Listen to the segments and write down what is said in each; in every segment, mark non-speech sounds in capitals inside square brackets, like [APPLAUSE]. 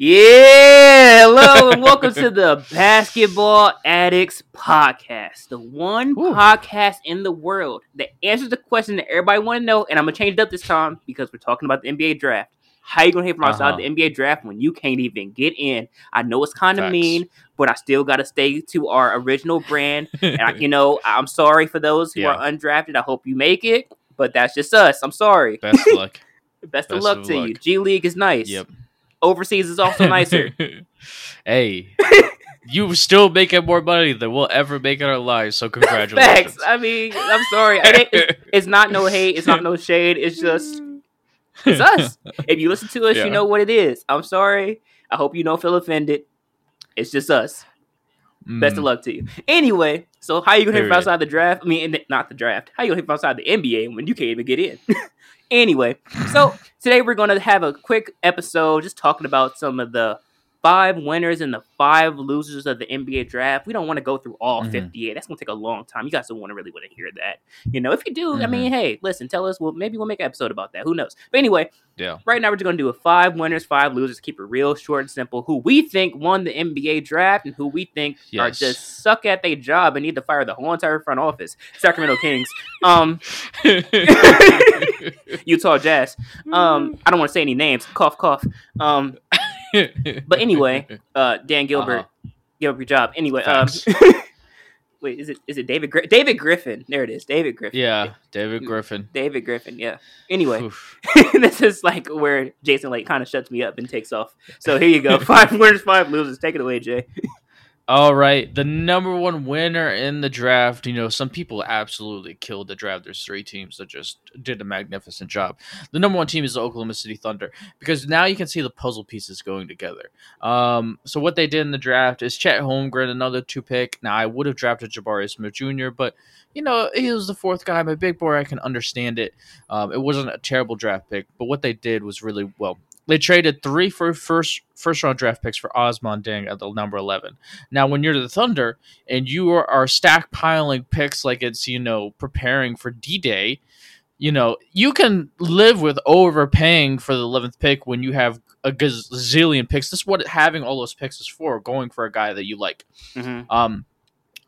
Yeah, hello and welcome to the Basketball Addicts Podcast, the one Ooh. podcast in the world that answers the question that everybody want to know. And I'm gonna change it up this time because we're talking about the NBA draft. How you gonna hit from outside Uh-huh. the NBA draft when you can't even get in? I know it's kind of mean, but I still gotta stay to our original brand. and I, [LAUGHS] you know, I'm sorry for those who Yeah. are undrafted. I hope you make it, but that's just us. I'm sorry. Best of luck. [LAUGHS] Best, of luck of to you. G League is nice. Yep. Overseas is also nicer. [LAUGHS] hey, you still making more money than we'll ever make in our lives. So [LAUGHS] congratulations. Facts. I mean, I'm sorry. It's, it's not no hate. It's not no shade. It's just it's us. If you listen to us, Yeah. you know what it is. I'm sorry. I hope you don't feel offended. It's just us. Best of Mm, luck to you. Anyway, so how you gonna hit from outside the draft? I mean, not the draft. How you gonna hit from outside the NBA when you can't even get in? [LAUGHS] anyway, so today we're gonna have a quick episode just talking about some of the five winners and the five losers of the NBA draft. We don't want to go through all Mhm. 58. That's gonna take a long time. You guys don't want to really want to hear that. You know, if you do, I Mm-hmm. mean, hey, listen, tell us. Well, maybe we'll make an episode about that. Who knows? But anyway, Yeah. right now we're just gonna do a five winners, five losers. Keep it real short and simple. Who we think won the NBA draft and who we think are just suck at their job and need to fire the whole entire front office. Sacramento Kings, um, [LAUGHS] [LAUGHS] Utah Jazz. Um, I don't want to say any names. Cough, cough. Um, but [LAUGHS] anyway, uh, Dan Gilbert, Uh-huh. give up your job. Anyway, um, [LAUGHS] wait, is it is it David David Griffin? There it is, David Griffin. yeah, David Griffin. David Griffin. Yeah. Anyway, [LAUGHS] this is like where Jason like kind of shuts me up and takes off. So here you go. Five winners, five losers. Take it away, Jay. All right, the number one winner in the draft. You know, some people absolutely killed the draft. There's three teams that just did a magnificent job. The number one team is the Oklahoma City Thunder because now you can see the puzzle pieces going together. Um, so what they did in the draft is Chet Holmgren, another two pick. Now I would have drafted Jabari Smith Jr., but you know he was the fourth guy. My big boy, I can understand it. Um, it wasn't a terrible draft pick, but what they did was really well. They traded three for first first round draft picks for Ousmane Dieng at the number eleven. Now, when you're the Thunder and you are, are stackpiling picks like it's you know preparing for D Day, you know you can live with overpaying for the eleventh pick when you have a gazillion picks. This is what having all those picks is for. Going for a guy that you like. Mm-hmm. Um,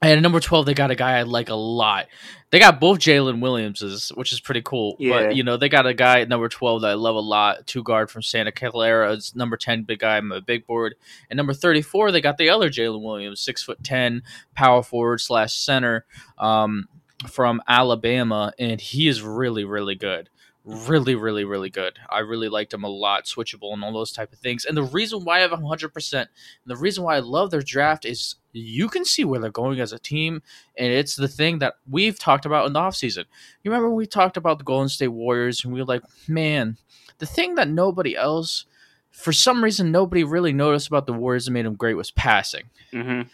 and at number twelve, they got a guy I like a lot. They got both Jalen Williamses, which is pretty cool. Yeah. But you know, they got a guy at number twelve that I love a lot. Two guard from Santa Clara. It's number ten, big guy, I'm a big board. And number thirty-four, they got the other Jalen Williams, six foot ten, power forward slash center, um, from Alabama, and he is really, really good. Really, really, really good. I really liked him a lot, switchable and all those type of things. And the reason why I have 100%, and the reason why I love their draft is you can see where they're going as a team, and it's the thing that we've talked about in the offseason. You remember when we talked about the Golden State Warriors, and we were like, man, the thing that nobody else, for some reason, nobody really noticed about the Warriors that made them great was passing. Mm-hmm.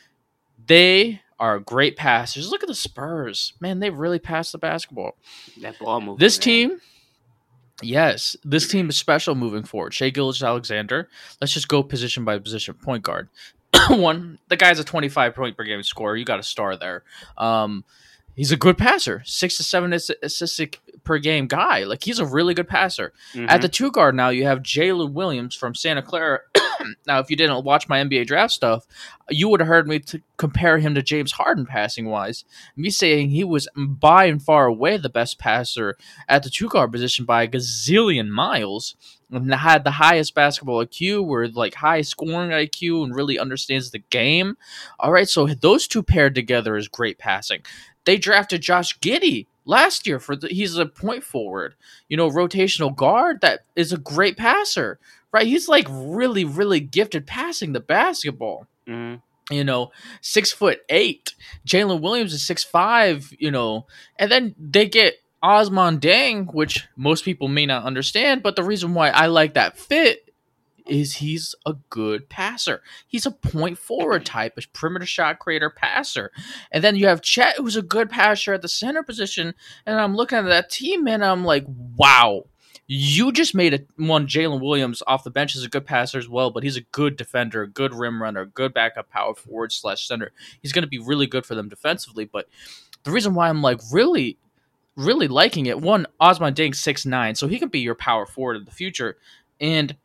They are great passers. Look at the Spurs. Man, they really passed the basketball. That ball movement. This man. team, yes, this team is special moving forward. Shai Gilgeous-Alexander. Let's just go position by position. Point guard. [COUGHS] One, the guy's a 25 point per game scorer. You got a star there. Um, he's a good passer, six to seven assists per game guy. Like he's a really good passer. Mhm. At the two guard now, you have Jalen Williams from Santa Clara. [CLEARS THROAT] now, if you didn't watch my NBA draft stuff, you would have heard me to compare him to James Harden passing wise. Me saying he was by and far away the best passer at the two guard position by a gazillion miles. And had the highest basketball IQ, or like high scoring IQ, and really understands the game. All right, so those two paired together is great passing. They drafted Josh Giddey last year for the, he's a point forward, you know, rotational guard that is a great passer, right? He's like really, really gifted passing the basketball. Mhm. You know, six foot eight. Jalen Williams is six five. You know, and then they get Ousmane Dieng, which most people may not understand, but the reason why I like that fit is he's a good passer. He's a point forward type, a perimeter shot creator passer. And then you have Chet, who's a good passer at the center position. And I'm looking at that team and I'm like, wow, you just made it one Jalen Williams off the bench is a good passer as well, but he's a good defender, a good rim runner, good backup power forward slash center. He's going to be really good for them defensively. But the reason why I'm like really, really liking it, one, Ousmane Dieng six nine, so he could be your power forward in the future. And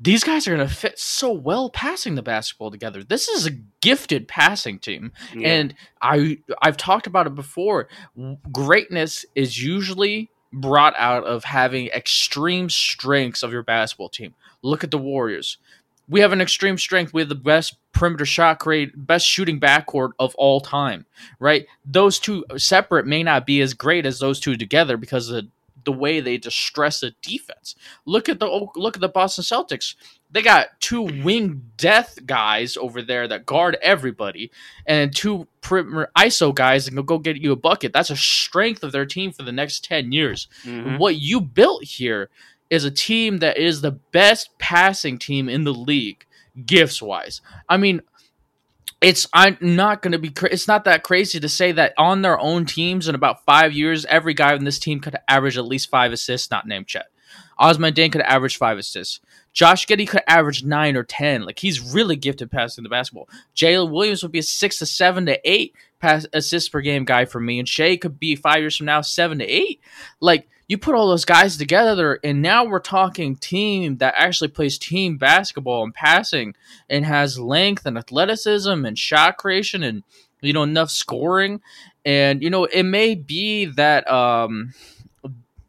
these guys are going to fit so well passing the basketball together. This is a gifted passing team. Yeah. And I I've talked about it before. Greatness is usually brought out of having extreme strengths of your basketball team. Look at the Warriors. We have an extreme strength. We have the best perimeter shot create, best shooting backcourt of all time, right? Those two separate may not be as great as those two together because of the way they distress a defense. Look at the look at the Boston Celtics. They got two wing death guys over there that guard everybody, and two perimeter ISO guys that can go get you a bucket. That's a strength of their team for the next ten years. Mhm. What you built here is a team that is the best passing team in the league, gifts wise. I mean, it's I'm not going to be. It's not that crazy to say that on their own teams in about five years, every guy on this team could average at least five assists. Not named Chet. Ousmane Dieng could average five assists. Josh Giddey could average nine or ten. Like he's really gifted passing the basketball. Jalen Williams would be a six to seven to eight pass assists per game guy for me, and Shai could be five years from now seven to eight. Like you put all those guys together, and now we're talking team that actually plays team basketball and passing, and has length and athleticism and shot creation and you know enough scoring, and you know it may be that um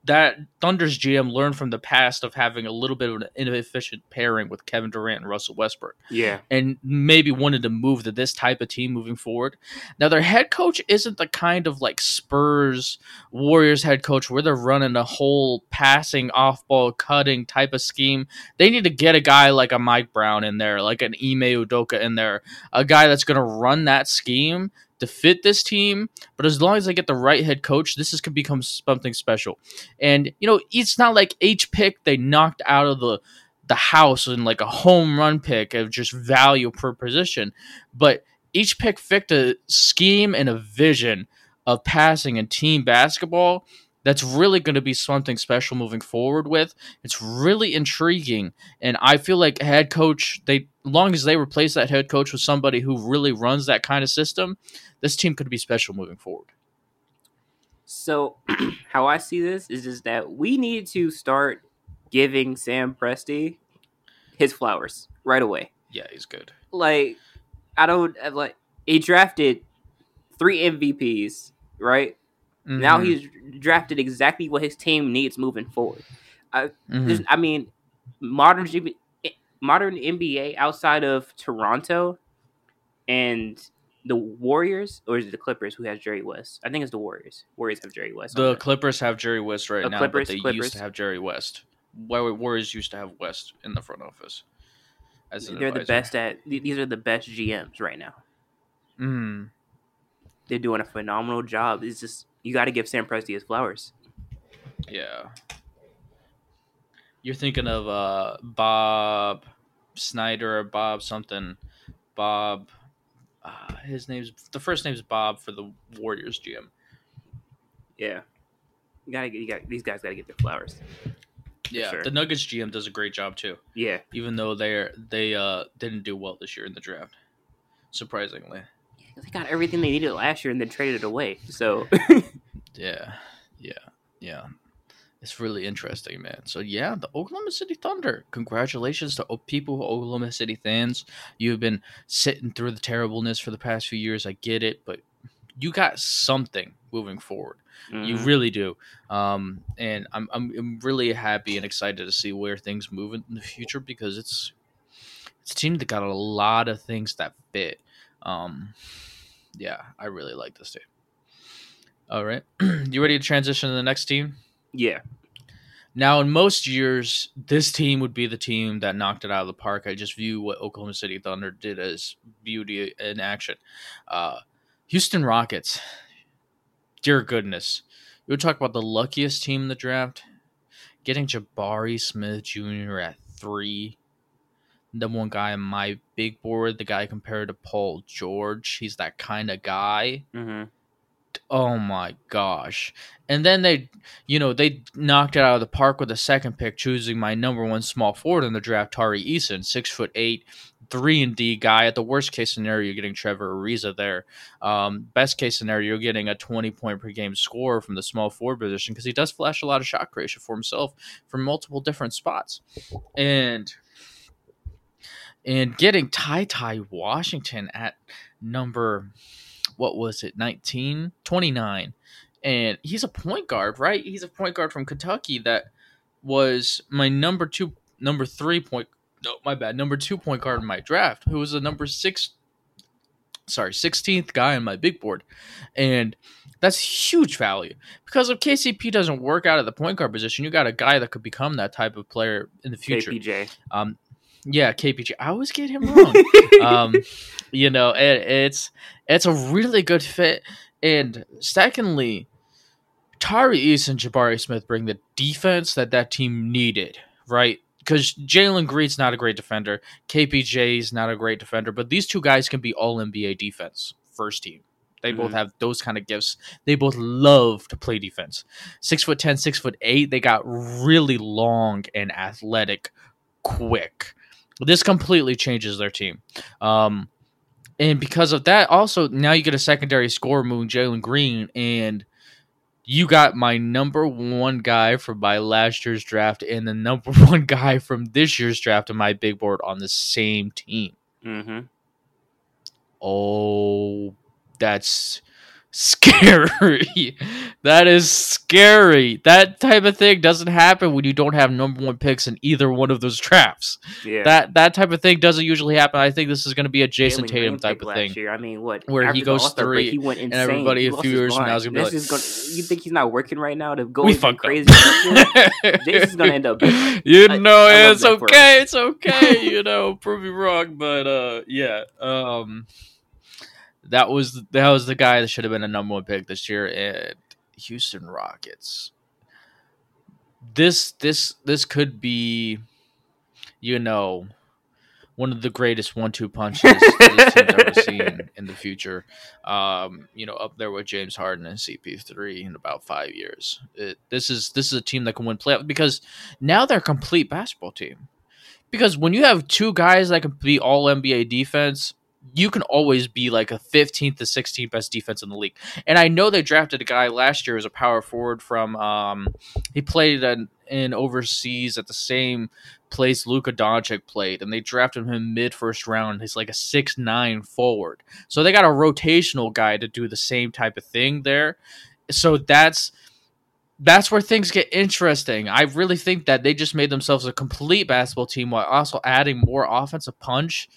that Thunder's GM learned from the past of having a little bit of an inefficient pairing with Kevin Durant and Russell Westbrook yeah. and maybe wanted to move to this type of team moving forward. Now, their head coach isn't the kind of like Spurs Warriors head coach where they're running a whole passing, off ball, cutting type of scheme. They need to get a guy like a Mike Brown in there, like an Ime Udoka in there, a guy that's going to run that scheme to fit this team. But as long as they get the right head coach, this is could become something special. And you know, it's not like each pick they knocked out of the the house in like a home run pick of just value per position, but each pick fit a scheme and a vision of passing and team basketball that's really going to be something special moving forward with. It's really intriguing and I feel like head coach they long as they replace that head coach with somebody who really runs that kind of system, this team could be special moving forward. So, [CLEARS THROAT] how I see this is just that we need to start giving Sam Presti his flowers right away. Yeah, he's good. Like, I don't like. He drafted three MVPs, right? Now Mhm. he's drafted exactly what his team needs moving forward. Mhm. There's- I mean, modern modern NBA outside of Toronto and the Warriors, or is it the Clippers who has Jerry West? I think it's the Warriors. Warriors have Jerry West. The. Clippers have Jerry West right now, Clippers- but they Clippers. used to have Jerry West. Wa- Warriors used to have West in the front office. As They're the best at. These are the best GMs right now. Mm. They're doing a phenomenal job. It's just you got to give Sam Presti his flowers. Yeah. You're thinking of uh, Bob Snyder or Bob something. Bob. Uh, his name's the first name's Bob for the Warriors GM. Yeah, you gotta get. You got these guys got to get their flowers. Yeah, sure. the Nuggets GM does a great job too. Yeah, Even though they are they uh didn't do well this year in the draft, surprisingly. They got everything they needed last year and then traded it away. So [LAUGHS] Yeah, yeah, yeah. It's really interesting, man. So yeah, the Oklahoma City Thunder. Congratulations to people, Oklahoma City fans. You've been sitting through the terribleness for the past few years. I get it, but you got something moving forward. You mhm. really do. Um, and I'm, I'm I'm really happy and excited to see where things move in the future because it's it's a team that got a lot of things that fit. Um, yeah, I really like this team. All right, [CLEARS THROAT] you ready to transition to the next team? yeah. Now, in most years, this team would be the team that knocked it out of the park. I just view what Oklahoma City Thunder did as beauty in action. Uh, Houston Rockets, dear goodness, you would talk about the luckiest team in the draft. Getting Jabari Smith Jr. at three, number one guy on my big board, the guy compared to Paul George. He's that kind of guy hmm oh my gosh. And then they you know they knocked it out of the park with the second pick choosing my number one small forward in the draft tari eason six foot eight three and d guy. At the worst case scenario you're getting trevor ariza there. Um, best case scenario you're getting a 20 point per game score from the small forward position because he does flash a lot of shot creation for himself from multiple different spots. And and getting Ty Ty Washington at number what was it 19 29 and he's a point guard right? He's a point guard from kentucky that was my number two number three point no my bad number two point guard in my draft who was a number six sorry 16th guy on my big board. And that's huge value because if kcp doesn't work out at the point guard position you got a guy that could become that type of player in the future. KPJ. um, yeah, KPG. I always get him wrong. um, [LAUGHS] you know, it, it's it's a really good fit. And secondly, Tari East and Jabari Smith bring the defense that that team needed, right? Because Jalen Green's not a great defender, KPJ's not a great defender, but these two guys can be all NBA defense first team. They both Mhm. have those kind of gifts. They both love to play defense. Six foot ten, six foot eight. They got really long and athletic, quick. This completely changes their team. Um, and because of that, also now you get a secondary scorer moving Jalen Green, and you got my number one guy from my last year's draft and the number [LAUGHS] one guy from this year's draft in my big board on the same team. hmm Oh, that's scary. that is scary. That type of thing doesn't happen when you don't have number one picks in either one of those drafts. Yeah. That that type of thing doesn't usually happen. I think this is going to be a Jayson Tatum type of last thing. Year. I mean, what? where he goes All-Star break, three, he went insane. everybody He a few years from now is gonna be This like, is gonna- you think he's not working right now to [LAUGHS] go We fucked crazy? Jason's [LAUGHS] gonna end up you I- know, I it's okay. It's okay. [LAUGHS] you know, prove me wrong, but uh, yeah. Um, that was that was the guy that should have been a number one pick this year, and Houston Rockets. This this this could be, you know, one of the greatest one-two punches [LAUGHS] this team's ever seen in the future. Um, you know, up there with James Harden and CP3 in about five years. It, this is this is a team that can win playoff because now they're a complete basketball team. Because when you have two guys that can be all NBA defense, you can always be like a 15th to 16th best defense in the league. And I know they drafted a guy last year as a power forward from um he played in, in overseas at the same place Luka Doncic played, and they drafted him mid first round. He's like a six nine forward. So they got a rotational guy to do the same type of thing there. So that's that's where things get interesting. I really think that they just made themselves a complete basketball team while also adding more offensive punch.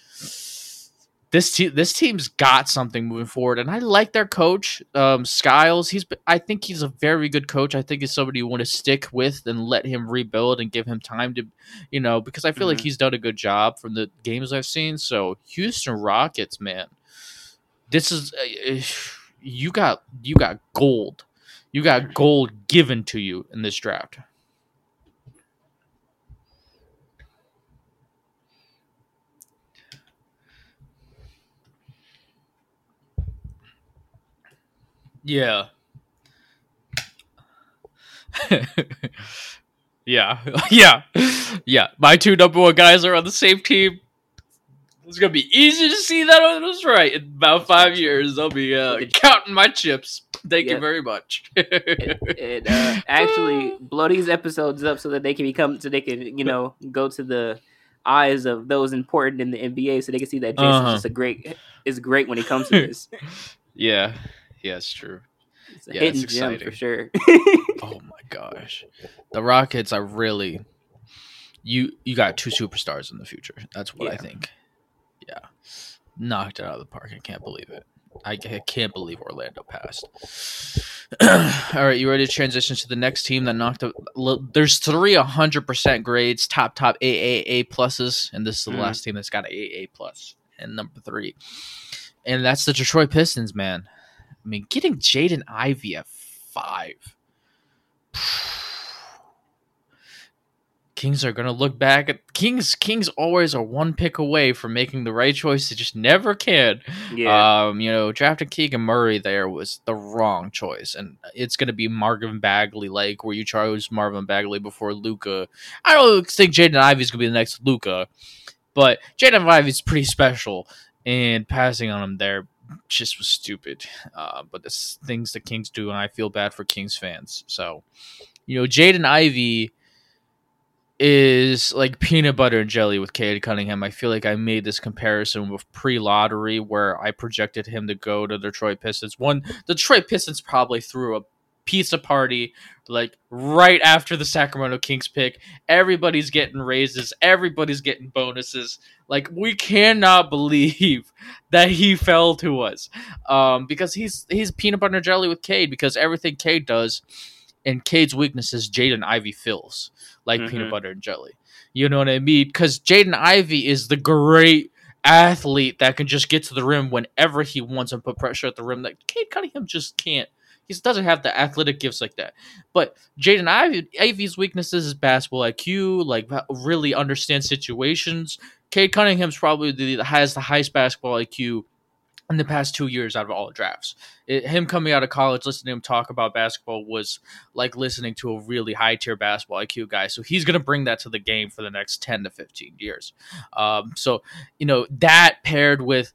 This team, this team's got something moving forward, and I like their coach, um, Silas. He's, I think he's a very good coach. I think he's somebody you want to stick with and let him rebuild and give him time to, you know, because I feel like Mhm. he's done a good job from the games I've seen. So Houston Rockets, man, this is uh, [SIGHS] you got you got gold. You got gold given to you in this draft. Yeah. [LAUGHS] yeah. [LAUGHS] yeah. Yeah. My two number one guys are on the same team. It's gonna be easy to see that I was right. In about five years, I'll be uh, counting my chips. Thank you very much. [LAUGHS] and uh, actually blow these episodes up so that they can become so they can you know go to the eyes of those important in the NBA so they can see that Jason's Uh-huh. just a great is great when it comes to this. yeah, yeah, it's true. It's Yeah, it's exciting. for sure. Oh my gosh, [LAUGHS] the Rockets are really you. You got two superstars in the future. That's what I think. Yeah, knocked it out of the park. I can't believe it. I, I can't believe Orlando passed. [CLEARS THROAT] All right, you ready to transition to the next team that knocked look, There's three 100% grades, top top AAA pluses, and this is the Mhm. last team that's got an AA plus and number three, and that's the Detroit Pistons. Man, I mean, getting Jaden Ivey at five. [SIGHS] Kings are gonna look back at Kings. Kings always are one pick away from making the right choice. They just never can. yeah. Um, you know, drafting Keegan Murray there was the wrong choice, and it's gonna be Marvin Bagley like where you chose Marvin Bagley before Luka. I don't think Jaden Ivey's gonna be the next Luka, but Jaden Ivey's pretty special, and passing on him there just was stupid. Uh, but the things the Kings do, and I feel bad for Kings fans. So, you know, Jaden Ivey is like peanut butter and jelly with Cade Cunningham. I feel like I made this comparison with pre-lottery where I projected him to go to Detroit Pistons. One, Detroit Pistons probably threw a pizza party like right after the Sacramento Kings pick. Everybody's getting raises, everybody's getting bonuses. Like we cannot believe [LAUGHS] that he fell to us. Um, because he's he's peanut butter and jelly with Cade because everything Cade does and Cade's weaknesses Jaden Ivey fills like Mhm. peanut butter and jelly. You know what I mean? Because Jaden Ivey is the great athlete that can just get to the rim whenever he wants and put pressure at the rim that Cade Cunningham just can't. He doesn't have the athletic gifts like that. But Jaden Ivey's weaknesses is basketball IQ, like really understand situations. Cade Cunningham's probably the has the highest basketball IQ in the past two years out of all the drafts. It, him coming out of college, listening to him talk about basketball was like listening to a really high tier basketball IQ guy. So he's going to bring that to the game for the next 10 to 15 years. Um, so, you know, that paired with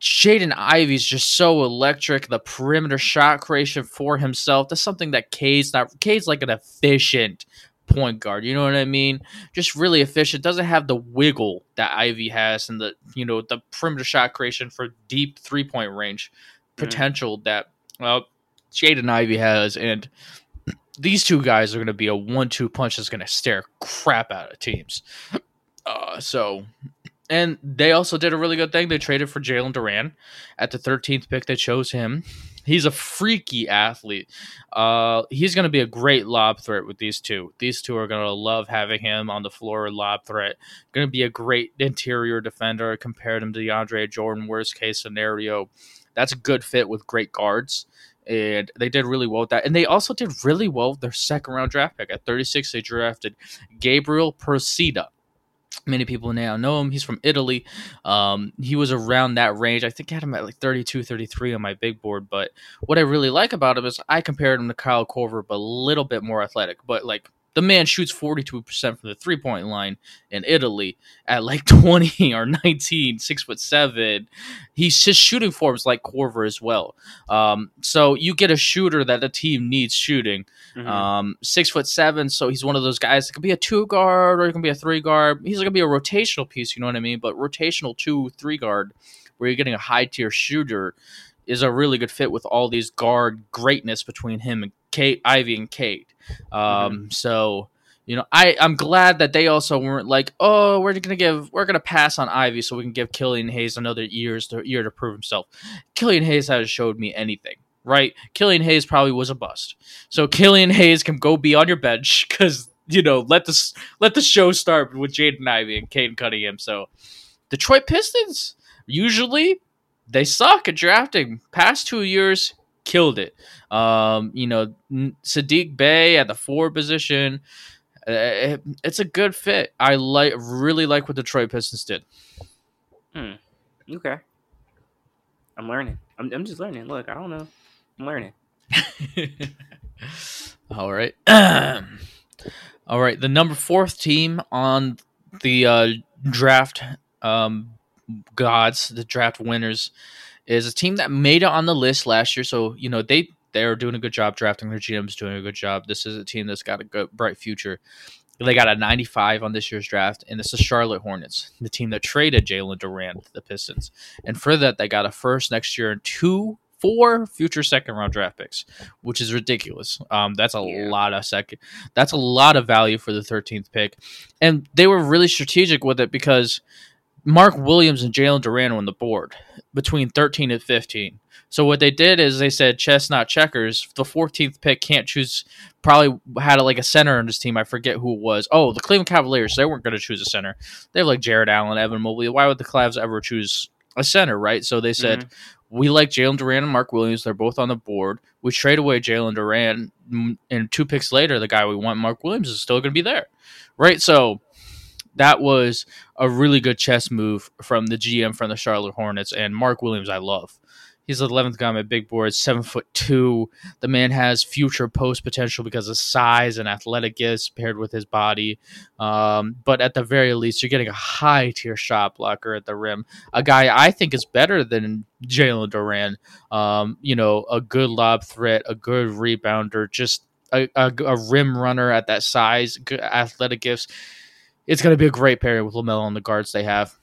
Jaden Ivey's just so electric. The perimeter shot creation for himself. That's something that K's not. K's like an efficient point guard. You know what I mean? Just really efficient. Doesn't have the wiggle that Ivey has, and the you know the perimeter shot creation for deep three point range potential that well Jaden Ivey has, and these two guys are going to be a one-two punch that's going to stare crap out of teams. Uh, so and they also did a really good thing. They traded for Jalen Duren at the 13th pick. They chose him. He's a freaky athlete. Uh, he's going to be a great lob threat with these two. These two are going to love having him on the floor, lob threat. Going to be a great interior defender. Compared him to DeAndre Jordan, worst case scenario. That's a good fit with great guards. And they did really well with that. And they also did really well with their second round draft pick. At 36, they drafted Gabriel Procida many people now know him. He's from italy. Um, he was around that range. I think i had him at like 32 33 on my big board but what i really like about him is i compared him to Kyle Korver but a little bit more athletic. But like the man shoots 42% from the three point line in Italy at like [LAUGHS] 20 or 19, six foot seven. He's just shooting forms like Korver as well. Um, so you get a shooter that the team needs shooting. Mhm. Um, six foot seven, so he's one of those guys that could be a two guard or he can be a three guard. He's gonna be a rotational piece, you know what I mean? But rotational two, three guard, where you're getting a high tier shooter, is a really good fit with all these guard greatness between him and Cade, Ivey and Cade. Um, so you know, I I'm glad that they also weren't like, oh, we're gonna give, we're gonna pass on Ivey so we can give Killian Hayes another years to, year to prove himself. Killian Hayes hasn't showed me anything right? Killian Hayes probably was a bust. So Killian Hayes can go be on your bench [LAUGHS] because you know let the let the show start with Jaden Ivey and Caden Cunningham. So Detroit Pistons usually they suck at drafting. Past two years killed it. Um, you know Saddiq Bey at the four position. Uh, it- it's a good fit. I like really like what Detroit Pistons did. Okay. I'm learning. I'm, I'm just learning. Look, I don't know. I'm learning. [LAUGHS] All right. [CLEARS THROAT] All right. The number fourth team on the uh, draft um, gods, the draft winners, is a team that made it on the list last year. So you know they they're doing a good job drafting. Their GM's doing a good job. This is a team that's got a good bright future. They got a 95 on this year's draft, and this is Charlotte Hornets, the team that traded Jalen Duren to the Pistons. And for that, they got a first next year and two, four future second round draft picks, which is ridiculous. Um, that's a Yeah. lot of second. That's a lot of value for the 13th pick, and they were really strategic with it because Mark Williams and Jalen Duren on the board between 13 and 15. So what they did is they said chess not checkers. The 14th pick can't choose. Probably had like a center on his team. I forget who it was. Oh, the Cleveland Cavaliers. They weren't going to choose a center. They have like Jarrett Allen, Evan Mobley. Why would the Cavs ever choose a center, right? So they said we like Jalen Duren and Mark Williams. They're both on the board. We trade away Jalen Duran, mm, and two picks later, the guy we want, Mark Williams, is still going to be there, right? So that was a really good chess move from the GM from the Charlotte Hornets, and Mark Williams, I love. He's the eleventh guy on my big board, seven foot two. The man has future post potential because of size and athletic gifts paired with his body. Um, but at the very least, you're getting a high tier shot blocker at the rim. A guy I think is better than Jalen Duren. Um, you know, a good lob threat, a good rebounder, just a, a, a rim runner at that size, good athletic gifts. It's going to be a great pairing with Lamelo and the guards they have.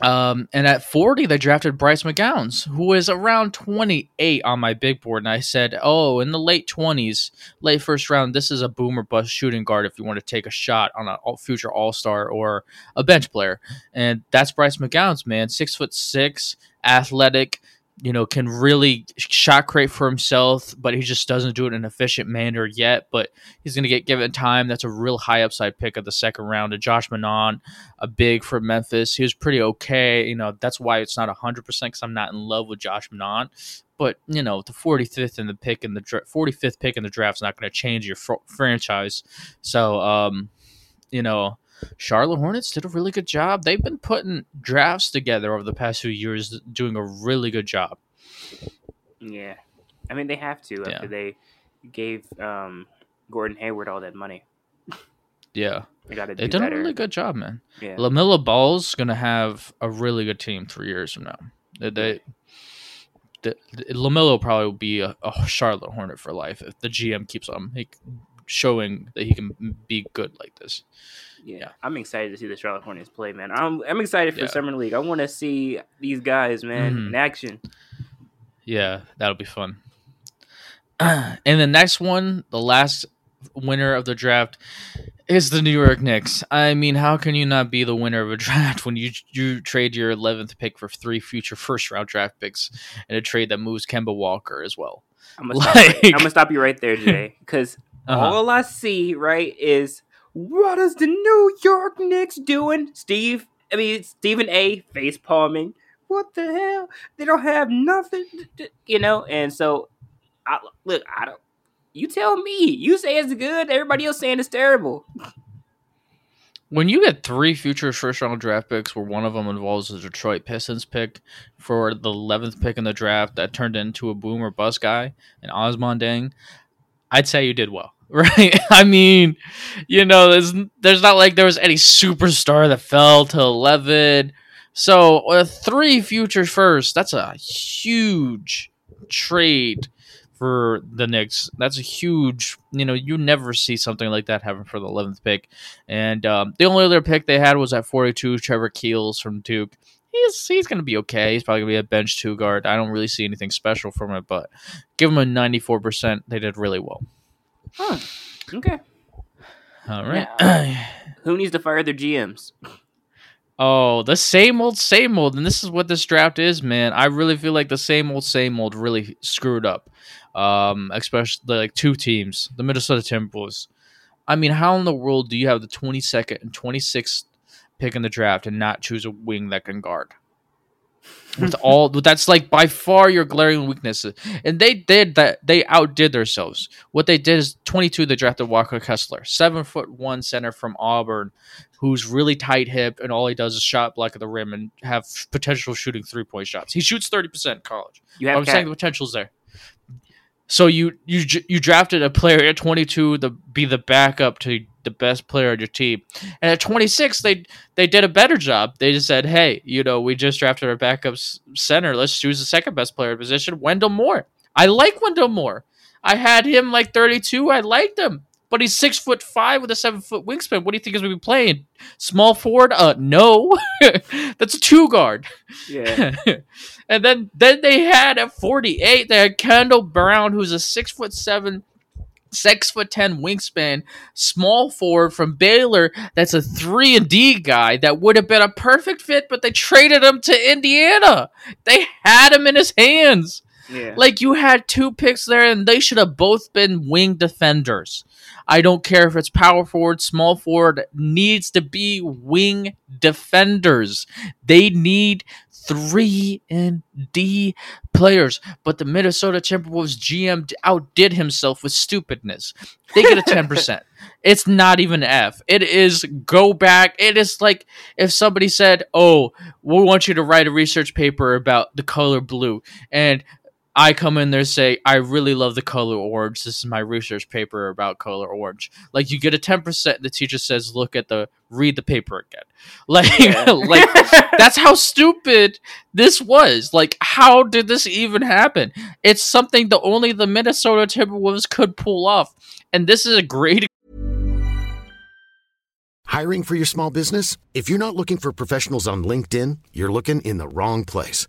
Um, and at 40, they drafted Bryce McGowens, who is around 28 on my big board. And I said, oh, in the late 20s, late first round, this is a boomer bust shooting guard if you want to take a shot on a future all star or a bench player. And that's Bryce McGowens, man. Six foot six, athletic, you know, can really shot create for himself, but he just doesn't do it in an efficient manner yet. But he's going to get given time. That's a real high upside pick of the second round. And Josh Minott, a big for Memphis. He was pretty okay. You know, that's why it's not 100% because I'm not in love with Josh Minott. But, you know, the 45th in the pick in the dra- 45th pick in the draft is not going to change your fr- franchise. So, um, you know, Charlotte Hornets did a really good job. They've been putting drafts together over the past few years, doing a really good job. Yeah, I mean they have to Yeah. after they gave um, Gordon Hayward all that money. Yeah, They got to do they've done better. a really good job, man. Yeah. LaMelo Ball's gonna have a really good team three years from now. They, they, the, the- Lamelo will probably be a, a Charlotte Hornet for life if the GM keeps on showing that he can be good like this. Yeah. I'm excited to see the Charlotte Hornets play, man. I'm I'm excited for Yeah. summer league. I want to see these guys, man, Mhm. in action. Yeah, that'll be fun. [CLEARS THROAT] and the next one, the last winner of the draft, is the New York Knicks. I mean, how can you not be the winner of a [LAUGHS] draft when you you trade your eleventh pick for three future first round draft picks in a trade that moves Kemba Walker as well? I'm gonna, stop, right, I'm gonna stop you right there, Jay, because [LAUGHS] Uh-huh. all I see right is what is the New York Knicks doing? Steve, I mean Stephen A. face palming. What the hell? They don't have nothing, to do," you know. And so, I, look, I don't. You tell me. You say it's good. Everybody else saying it's terrible. When you get three future first round draft picks, where one of them involves a Detroit Pistons pick for the eleventh pick in the draft that turned into a boom or bust guy, and Ousmane Dieng, I'd say you did well, [LAUGHS] right? I mean, you know, there's there's not like there was any superstar that fell to eleven. So uh, three future first, that's a huge trade for the Knicks. That's a huge, you know, you never see something like that happen for the 11th pick. And um, the only other pick they had was at 42, Trevor Keels from Duke. He's he's to be okay. He's probably to be a bench two guard. I don't really see anything special from it, but give him a 94%. They did really well. Huh. Okay. All right. [CLEARS THROAT] Who needs to fire their GMs? Oh, the same old, same old. And this is what this draft is, man. I really feel like the same old, same old really screwed up. Um, especially like two teams, the Minnesota Timberwolves. I mean, how in the world do you have the 22nd and 26th pick in the draft and not choose a wing that can guard? With all that's like by far your glaring weaknesses, and they did that. They outdid themselves. What they did is 22. They drafted Walker Kessler, seven foot one center from Auburn, who's really tight hip, and all he does is shot block at the rim and have potential shooting three point shots. He shoots 30 percent in college. You have I'm saying the potential's there. So you you you drafted a player at 22 to be the backup to the best player on your team. And at 26, they they did a better job. They just said, "Hey, you know, we just drafted our backup center. Let's choose the second best player in position, Wendell Moore. I like Wendell Moore. I had him like 32. I liked him." But he's six foot five with a seven foot wingspan. What do you think is going to be playing? Small forward? Uh, no. [LAUGHS] That's a two guard. Yeah. [LAUGHS] and then then they had at 48, they had Kendall Brown, who's a six foot seven six foot ten wingspan, small forward from Baylor. That's a three and D guy that would have been a perfect fit, but they traded him to Indiana. They had him in his hands. Yeah. Like you had two picks there, and they should have both been wing defenders. I don't care if it's power forward, small forward, needs to be wing defenders. They need three and D players. But the Minnesota Timberwolves GM outdid himself with stupidness. They get a 10%. [LAUGHS] it's not even F. It is go back. It is like if somebody said, Oh, we want you to write a research paper about the color blue. And I come in there say I really love the color orange. This is my research paper about color orange. Like you get a ten percent. The teacher says, "Look at the read the paper again." [LAUGHS] Like, Yeah. [LAUGHS] like that's how stupid this was. Like, how did this even happen? It's something that only the Minnesota Timberwolves could pull off, and this is a great [LAUGHS] Hiring for your small business? If you're not looking for professionals on LinkedIn, you're looking in the wrong place.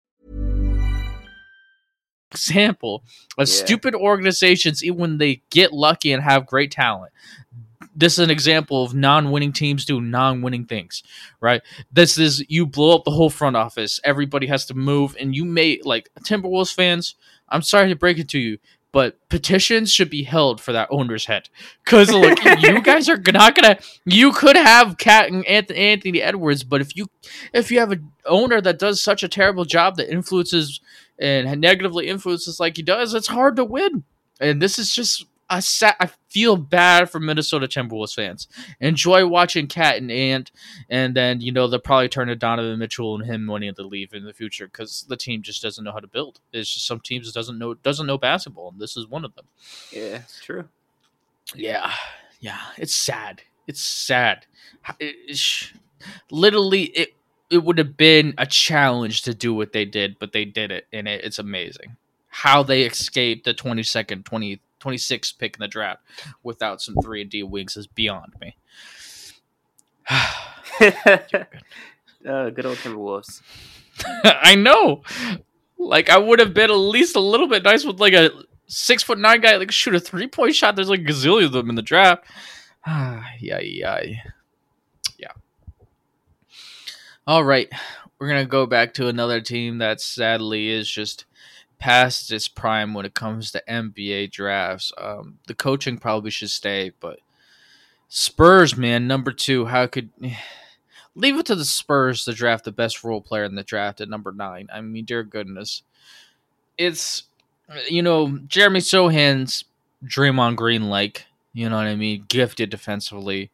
Example of Yeah. stupid organizations, even when they get lucky and have great talent. This is an example of non-winning teams do non-winning things, right? This is you blow up the whole front office. Everybody has to move, and you may like Timberwolves fans. I'm sorry to break it to you, but petitions should be held for that owner's head because like [LAUGHS] you guys are not gonna. You could have Cat and Anth- Anthony Edwards, but if you if you have an owner that does such a terrible job that influences and negatively influences like he does, it's hard to win. And this is just I sa- I feel bad for Minnesota Timberwolves fans. Enjoy watching Cat and Ant, and then you know they'll probably turn to Donovan Mitchell and him wanting to leave in the future because the team just doesn't know how to build. It's just some teams doesn't know doesn't know basketball, and this is one of them. yeah, it's true. Yeah, yeah, it's sad. It's sad. H- it- it's- literally, it it would have been a challenge to do what they did, but they did it, and it, it's amazing how they escaped the twenty second, 20, 26th pick in the draft without some three and D wings is beyond me. [SIGHS] [LAUGHS] uh, good old Timberwolves. [LAUGHS] I know. Like I would have been at least a little bit nice with like a six foot nine guy like shoot a three point shot. There's like a gazillion of them in the draft. Ah, yeah, yeah. All right, we're gonna go back to another team that sadly is just past its prime when it comes to NBA drafts. Um, the coaching probably should stay, but Spurs, man, number two. How could [SIGHS] leave it to the Spurs to draft the best role player in the draft at number nine? I mean, dear goodness, it's you know Jeremy Sochan's Draymond Green like. You know what I mean? Gifted defensively.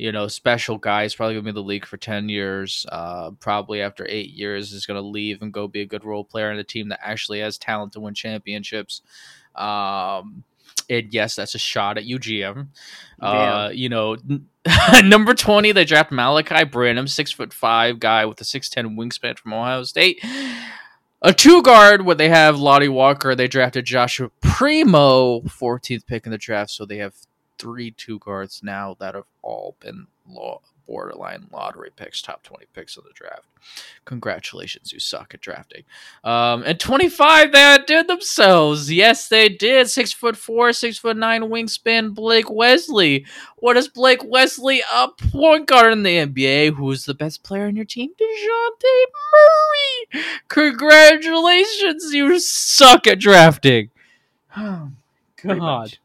You know, special guy. He's probably gonna be in the league for ten years. Uh, probably after eight years, is gonna leave and go be a good role player in a team that actually has talent to win championships. Um, and yes, that's a shot at UGM. Uh, you know, [LAUGHS] number twenty, they draft Malaki Branham, six foot five guy with a six ten wingspan from Ohio State. A two guard, where they have Lonnie Walker. They drafted Joshua Primo, 14th pick in the draft. So they have three two guards now that have all been law borderline lottery picks, top 20 picks of the draft. Congratulations, you suck at drafting. Um, and 25, they outdid themselves. Yes, they did. Six foot four, six foot nine wingspan Blake Wesley. What is Blake Wesley? A point guard in the NBA. Who's the best player on your team? DeJounte Murray. Congratulations, you suck at drafting. [SIGHS] Oh, God.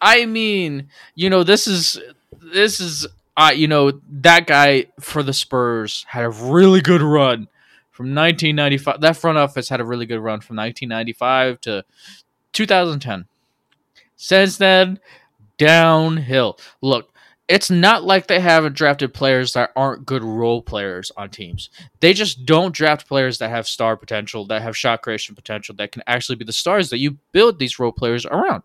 I mean, you know, this is this is uh, you know, that guy for the Spurs had a really good run from 1995. That front office had a really good run from 1995 to 2010. Since then, downhill. Look, it's not like they haven't drafted players that aren't good role players on teams. They just don't draft players that have star potential, that have shot creation potential, that can actually be the stars that you build these role players around.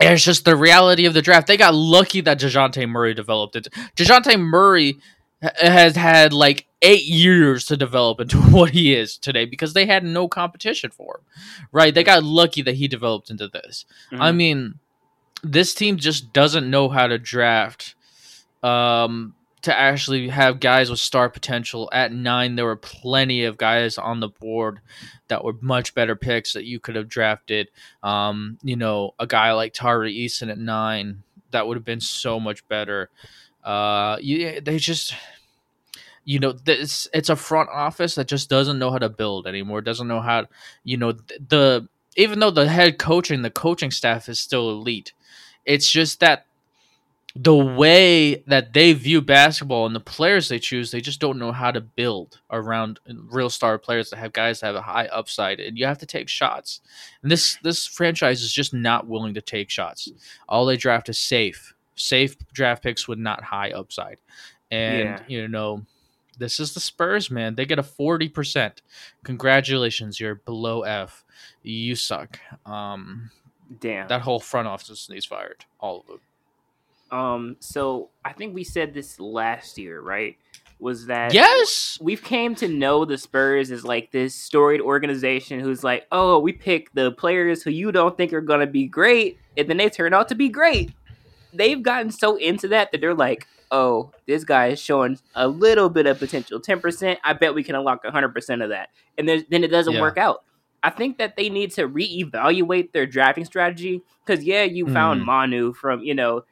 It's just the reality of the draft. They got lucky that Dejounte Murray developed it. Dejounte Murray has had like eight years to develop into [LAUGHS] what he is today because they had no competition for him. Right? They got lucky that he developed into this. I Mhm. mean, this team just doesn't know how to draft um, to actually have guys with star potential. At nine, there were plenty of guys on the board that were much better picks that you could have drafted. Um, you know, a guy like Tari Eason at nine that would have been so much better. Uh, you, they just. You know, this it's a front office that just doesn't know how to build anymore. Doesn't know how, you know, the even though the head coaching, the coaching staff is still elite, it's just that the way that they view basketball and the players they choose, they just don't know how to build around real star players that have guys that have a high upside, and you have to take shots. And this this franchise is just not willing to take shots. All they draft is safe, safe draft picks with not high upside, and Yeah. you know. This is the Spurs, man. They get a 40%. Congratulations, you're below F. You suck. Um, Damn. that whole front office needs fired. All of them. Um, so I think we said this last year, right? Was that Yes. we've came to know the Spurs as like this storied organization who's like, oh, we pick the players who you don't think are gonna be great, and then they turn out to be great. They've gotten so into that that they're like, oh, this guy is showing a little bit of potential, ten percent. I bet we can unlock hundred percent of that, and then then it doesn't Yeah. work out. I think that they need to reevaluate their drafting strategy because yeah, you found Mhm. Manu from you know,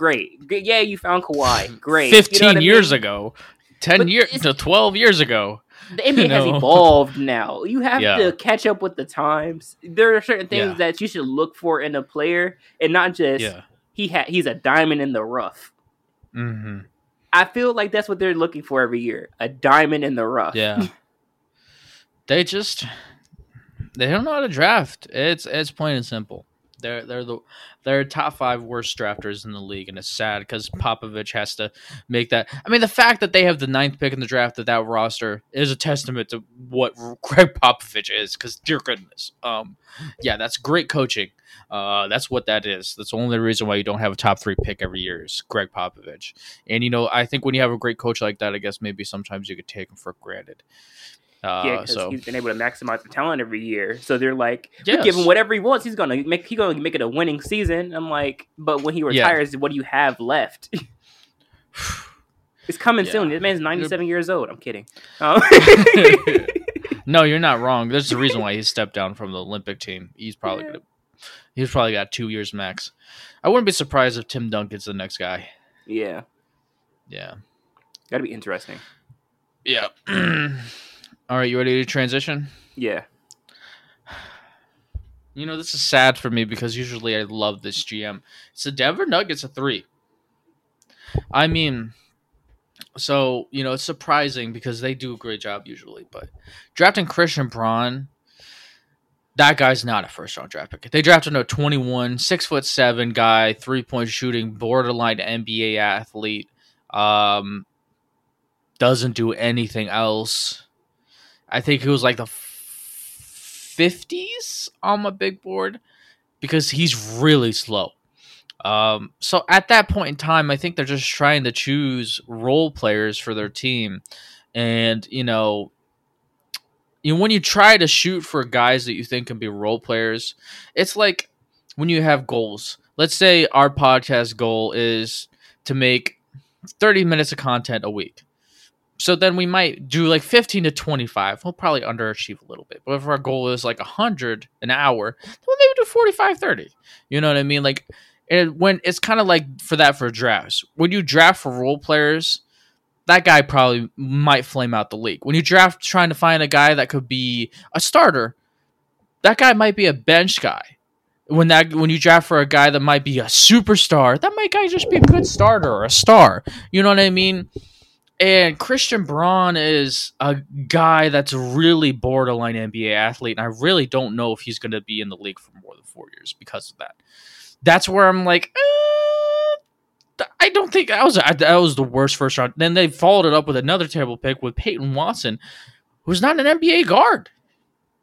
great, G- yeah, you found Kawhi, [LAUGHS] great, 15 You know what I years mean? ago. 10 years it's- to 12 years ago. the NBA has know? evolved now. You have Yeah. to catch up with the times. There are certain things Yeah. that you should look for in a player, and not just Yeah. he ha- he's a diamond in the rough. hmm I feel like that's what they're looking for every year, a diamond in the rough. Yeah. [LAUGHS] they just they don't know how to draft. It's it's plain and simple. They're they're the they're top five worst drafters in the league, and it's sad because Popovich has to make that. I mean, the fact that they have the ninth pick in the draft of that roster is a testament to what Gregg Popovich is. Because dear goodness, um, yeah, that's great coaching. Uh, that's what that is. That's the only reason why you don't have a top three pick every year is Gregg Popovich. And you know, I think when you have a great coach like that, I guess maybe sometimes you could take him for granted. Uh, Yeah, because so he's been able to maximize the talent every year. So they're like, we give him whatever he wants. He's gonna make he's gonna make it a winning season. I'm like, but when he Yeah. retires, what do you have left? [LAUGHS] it's coming Yeah. soon. This man's 97 years old. I'm kidding. [LAUGHS] Um, no, you're not wrong. There's a reason why he stepped down from the Olympic team. He's probably Yeah. gonna, he's probably got two years max. I wouldn't be surprised if Tim Duncan's the next guy. yeah, Yeah, that'd be interesting. yeah. [CLEARS THROAT] All right, you ready to transition? Yeah. You know, this is sad for me because usually I love this GM. It's the Denver Nuggets a three. I mean, so you know, it's surprising because they do a great job usually, but drafting Christian Braun, that guy's not a first round draft pick. They drafted a 21, six foot seven guy, three point shooting, borderline NBA athlete. Um, doesn't do anything else. I think he was like the fifties on my big board because he's really slow. Um, so at that point in time, I think they're just trying to choose role players for their team, and you know, you know when you try to shoot for guys that you think can be role players, it's like when you have goals. Let's say our podcast goal is to make 30 minutes of content a week. So then we might do like 15 to 25. We'll probably underachieve a little bit. But if our goal is like 100 an hour, then we'll maybe do 45, 30. You know what I mean? Like, and when it's kind of like for that for drafts. When you draft for role players, that guy probably might flame out the league. When you draft trying to find a guy that could be a starter, that guy might be a bench guy. When that when you draft for a guy that might be a superstar, that might guy just be a good starter or a star. You know what I mean? And Christian Braun is a guy that's really borderline NBA athlete, and I really don't know if he's going to be in the league for more than four years because of that. That's where I'm like, eh, I don't think that was that was the worst first round. Then they followed it up with another terrible pick with Peyton Watson, who's not an NBA guard.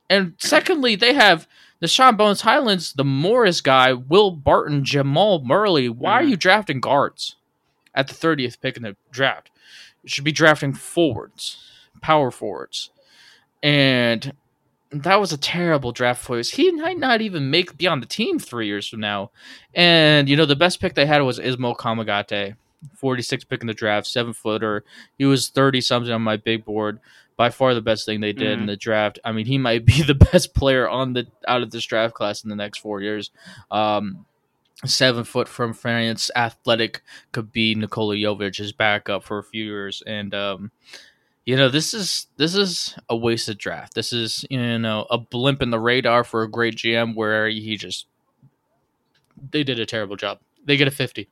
And secondly, they have the Sean Bones Highlands, the Morris guy, Will Barton, Jamal Murray. Why are you drafting guards at the 30th pick in the draft? Should be drafting forwards, power forwards. And that was a terrible draft choice. He might not even make be on the team three years from now. And you know, the best pick they had was Ismael Kamagate, 46 pick in the draft, seven footer. He was 30 something on my big board. By far the best thing they did mm-hmm. in the draft. I mean, he might be [LAUGHS] the best player on the out of this draft class in the next four years. Um, seven foot from France, athletic, could be Nikola Jokic's backup for a few years, and um, you know this is this is a wasted draft. This is you know a blimp in the radar for a great GM where he just they did a terrible job. They get a fifty.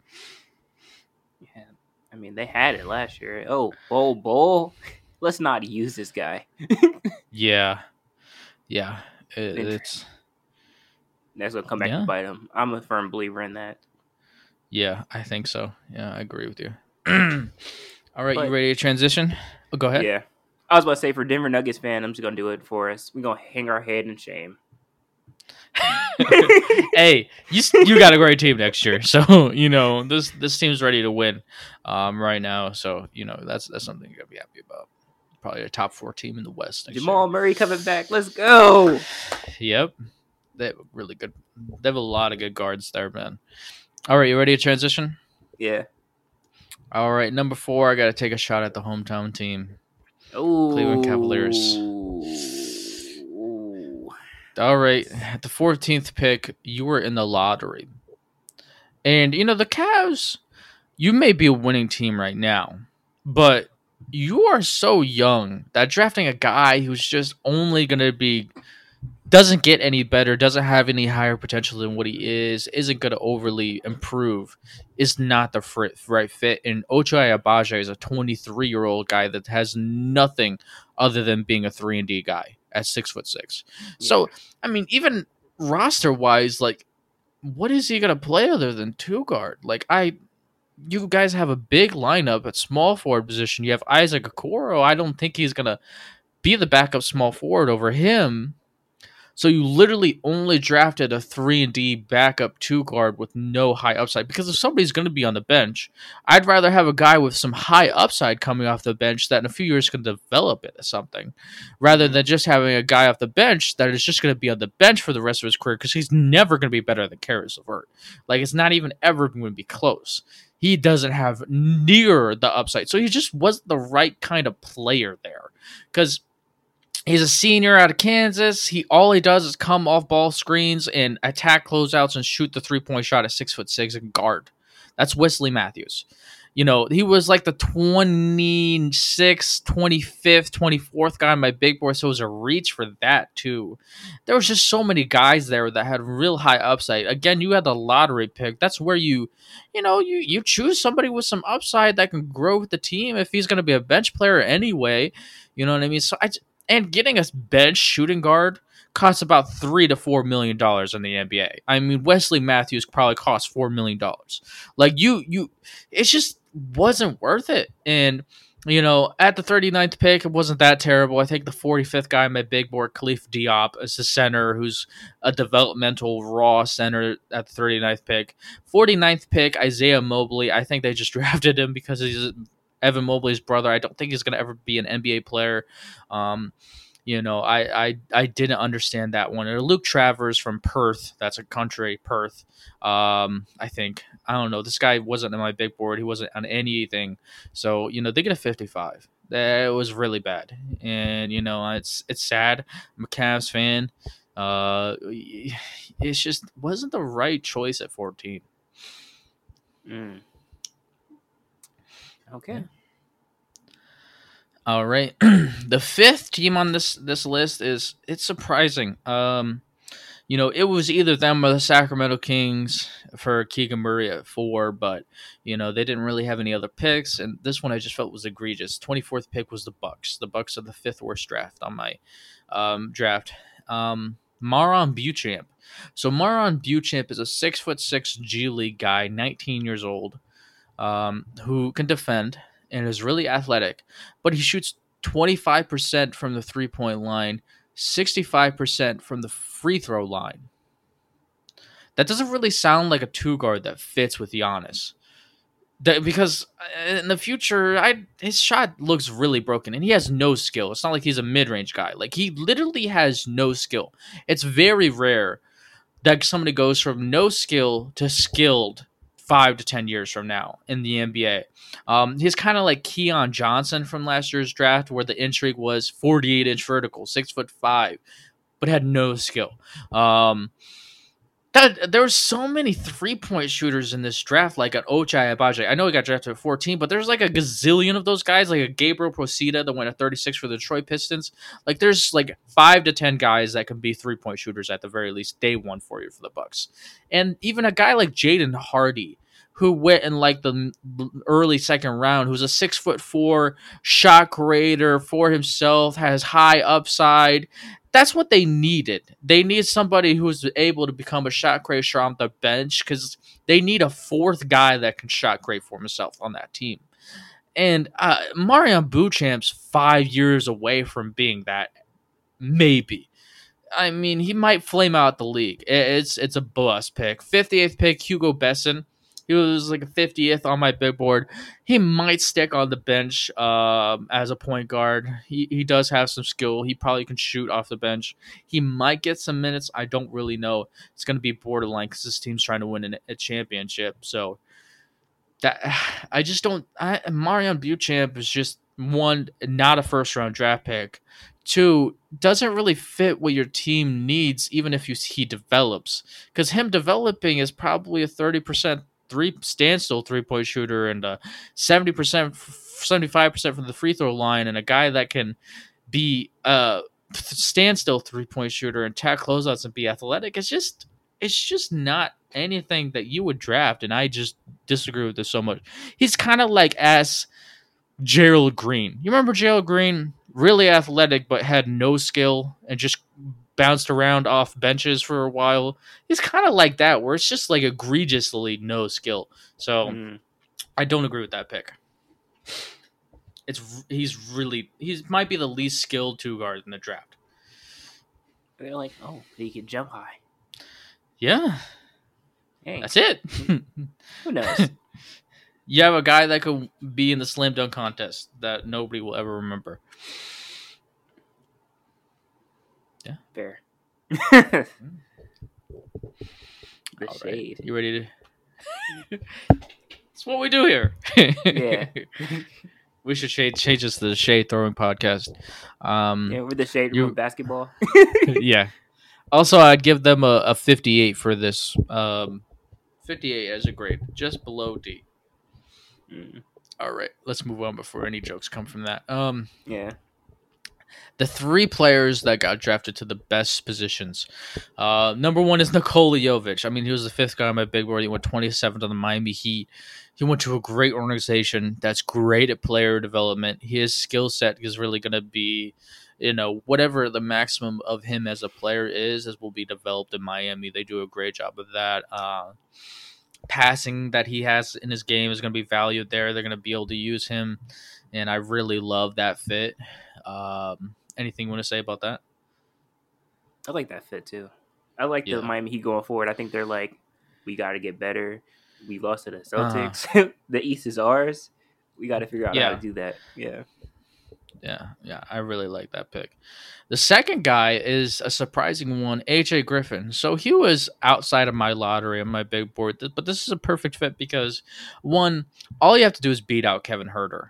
Yeah, I mean they had it last year. Oh, bull, bull. Let's not use this guy. [LAUGHS] yeah, yeah, it, it's that's gonna come back yeah. to bite him. I'm a firm believer in that. Yeah, I think so. Yeah, I agree with you. [CLEARS THROAT] All right, but, you ready to transition? Oh, go ahead. Yeah, I was about to say for Denver Nuggets fan, I'm just gonna do it for us. We're gonna hang our head in shame. [LAUGHS] hey, you you got a great team next year, so [LAUGHS] you know this this team's ready to win um, right now. So you know that's that's something you're gonna be happy about. Probably a top four team in the West. Jamal year. Murray coming back. Let's go. [SIGHS] Yep they have really good. They have a lot of good guards there, man. All right, you ready to transition? Yeah. All right, number four. I got to take a shot at the hometown team. Ooh. Cleveland Cavaliers. All right, at the 14th pick, you were in the lottery. And, you know, the Cavs, you may be a winning team right now, but you are so young that drafting a guy who's just only going to be doesn't get any better, doesn't have any higher potential than what he is, isn't going to overly improve, is not the right fit. And Ochai Agbaji is a 23 year old guy that has nothing other than being a three and D guy at six foot six. Yeah. So, I mean, even roster wise, like, what is he going to play other than two guard? Like, I, you guys have a big lineup at small forward position. You have Isaac Okoro. I don't think he's going to be the backup small forward over him so you literally only drafted a three and D backup two guard with no high upside. Because if somebody's going to be on the bench, I'd rather have a guy with some high upside coming off the bench that in a few years can develop into something, rather than just having a guy off the bench that is just going to be on the bench for the rest of his career because he's never going to be better than Caris LeVert. Like it's not even ever going to be close. He doesn't have near the upside, so he just wasn't the right kind of player there. Because He's a senior out of Kansas. He all he does is come off ball screens and attack closeouts and shoot the three point shot at six foot six and guard. That's Wesley Matthews. You know, he was like the 26th, 25th, 24th guy on my big board, so it was a reach for that too. There was just so many guys there that had real high upside. Again, you had the lottery pick. That's where you, you know, you you choose somebody with some upside that can grow with the team if he's going to be a bench player anyway. You know what I mean? So I and getting a bench shooting guard costs about three to four million dollars in the NBA. I mean, Wesley Matthews probably cost four million dollars. Like you, you, it just wasn't worth it. And you know, at the 39th pick, it wasn't that terrible. I think the 45th guy, my big board, Khalif Diop, is a center who's a developmental raw center at the 39th pick. 49th pick, Isaiah Mobley. I think they just [LAUGHS] drafted him because he's Evan Mobley's brother. I don't think he's going to ever be an NBA player. Um, you know, I I, I didn't understand that one. Or Luke Travers from Perth, that's a country, Perth. Um, I think I don't know. This guy wasn't on my big board. He wasn't on anything. So you know, they get a 55. That was really bad, and you know, it's it's sad. I'm a Cavs fan. Uh, it's just wasn't the right choice at 14. Mm. Okay. All right. [CLEARS THROAT] the fifth team on this this list is it's surprising. Um you know, it was either them or the Sacramento Kings for Keegan Murray at four, but you know, they didn't really have any other picks, and this one I just felt was egregious. Twenty fourth pick was the Bucks. The Bucks are the fifth worst draft on my um, draft. Um, MarJon Beauchamp. So MarJon Beauchamp is a six foot six G League guy, nineteen years old, um, who can defend and is really athletic, but he shoots twenty five percent from the three point line 65% from the free throw line. That doesn't really sound like a two guard that fits with Giannis. That, because uh, in the future, I his shot looks really broken, and he has no skill. It's not like he's a mid range guy. Like he literally has no skill. It's very rare that somebody goes from no skill to skilled five to ten years from now in the NBA. Um, he's kind of like Keon Johnson from last year's draft, where the intrigue was 48 inch vertical, six foot five, but had no skill. Um, that there were so many three point shooters in this draft, like at Ochai Agbaji. I know he got drafted at 14, but there's like a gazillion of those guys, like a Gabriel Procida that went at 36 for the Detroit Pistons. Like there's like five to ten guys that can be three point shooters at the very least day one for you for the Bucks. And even a guy like Jaden Hardy, who went in like the early second round, who's a six foot four shot creator for himself, has high upside, that's what they needed. They need somebody who's able to become a shot creator on the bench because they need a fourth guy that can shot create for himself on that team. And uh, MarJon Beauchamp's five years away from being that, maybe. I mean, he might flame out the league. It's it's a bust pick. 58th pick, Hugo Besson. He was like a 50th on my big board. He might stick on the bench um, as a point guard. He, he does have some skill. He probably can shoot off the bench. He might get some minutes. I don't really know. It's going to be borderline because this team's trying to win an, a championship. So that [SIGHS] I just don't. I, MarJon Beauchamp is just one, not a first round draft pick. Two, doesn't really fit what your team needs, even if you, he develops. Because him developing is probably a 30% three standstill three point shooter and a 70%, 75% from the free throw line, and a guy that can be uh, a standstill three point shooter and tack closeouts and be athletic. It's just, it's just not anything that you would draft. And I just disagree with this so much. He's kind of like as Gerald Green. You remember Gerald Green? Really athletic, but had no skill and just bounced around off benches for a while. He's kind of like that, where it's just like egregiously no skill. So mm. I don't agree with that pick. It's he's really he's might be the least skilled two guard in the draft. They're like, oh, he can jump high. Yeah, hey. that's it. [LAUGHS] Who knows? you have a guy that could be in the slam dunk contest that nobody will ever remember. Yeah. Fair. [LAUGHS] the All shade. Right. You ready to? [LAUGHS] That's what we do here. yeah. [LAUGHS] we should shade, change this to the shade throwing podcast. Um, yeah, with the shade you, basketball. yeah. Also, I'd give them a, a 58 for this. Um, 58 as a grade, just below D. Mm. All right, let's move on before any jokes come from that. Um, yeah the three players that got drafted to the best positions. Uh, number one is Nikola Jovic. I mean, he was the fifth guy on my big board. He went 27th on the Miami Heat. He went to a great organization that's great at player development. His skill set is really going to be, you know, whatever the maximum of him as a player is, as will be developed in Miami. They do a great job of that. Uh, passing that he has in his game is going to be valued there. They're going to be able to use him, and I really love that fit. Um, anything you want to say about that? I like that fit too. I like yeah. the Miami Heat going forward. I think they're like, we got to get better. We lost to the uh-huh. Celtics. Uh-huh. [LAUGHS] the East is ours. We got to figure out yeah. how to do that. Yeah. Yeah, yeah, I really like that pick. The second guy is a surprising one, AJ Griffin. So he was outside of my lottery on my big board, but this is a perfect fit because one, all you have to do is beat out Kevin Huerter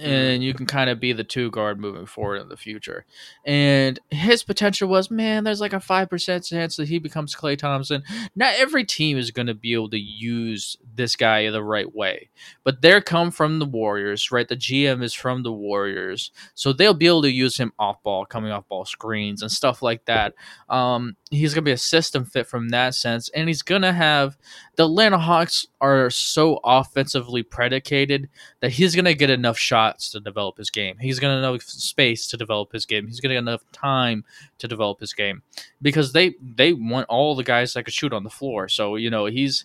and you can kind of be the two guard moving forward in the future. And his potential was, man, there's like a five percent chance that he becomes Klay Thompson. Not every team is going to be able to use this guy the right way, but they're come from the Warriors, right? The GM is from the Warriors, so they'll be able to use him off ball, coming off ball screens and stuff like that. Um, he's going to be a system fit from that sense, and he's going to have the Atlanta Hawks are so offensively predicated that he's going to get enough shots to develop his game. He's going to enough space to develop his game. He's going to get enough time to develop his game because they they want all the guys that could shoot on the floor. So you know he's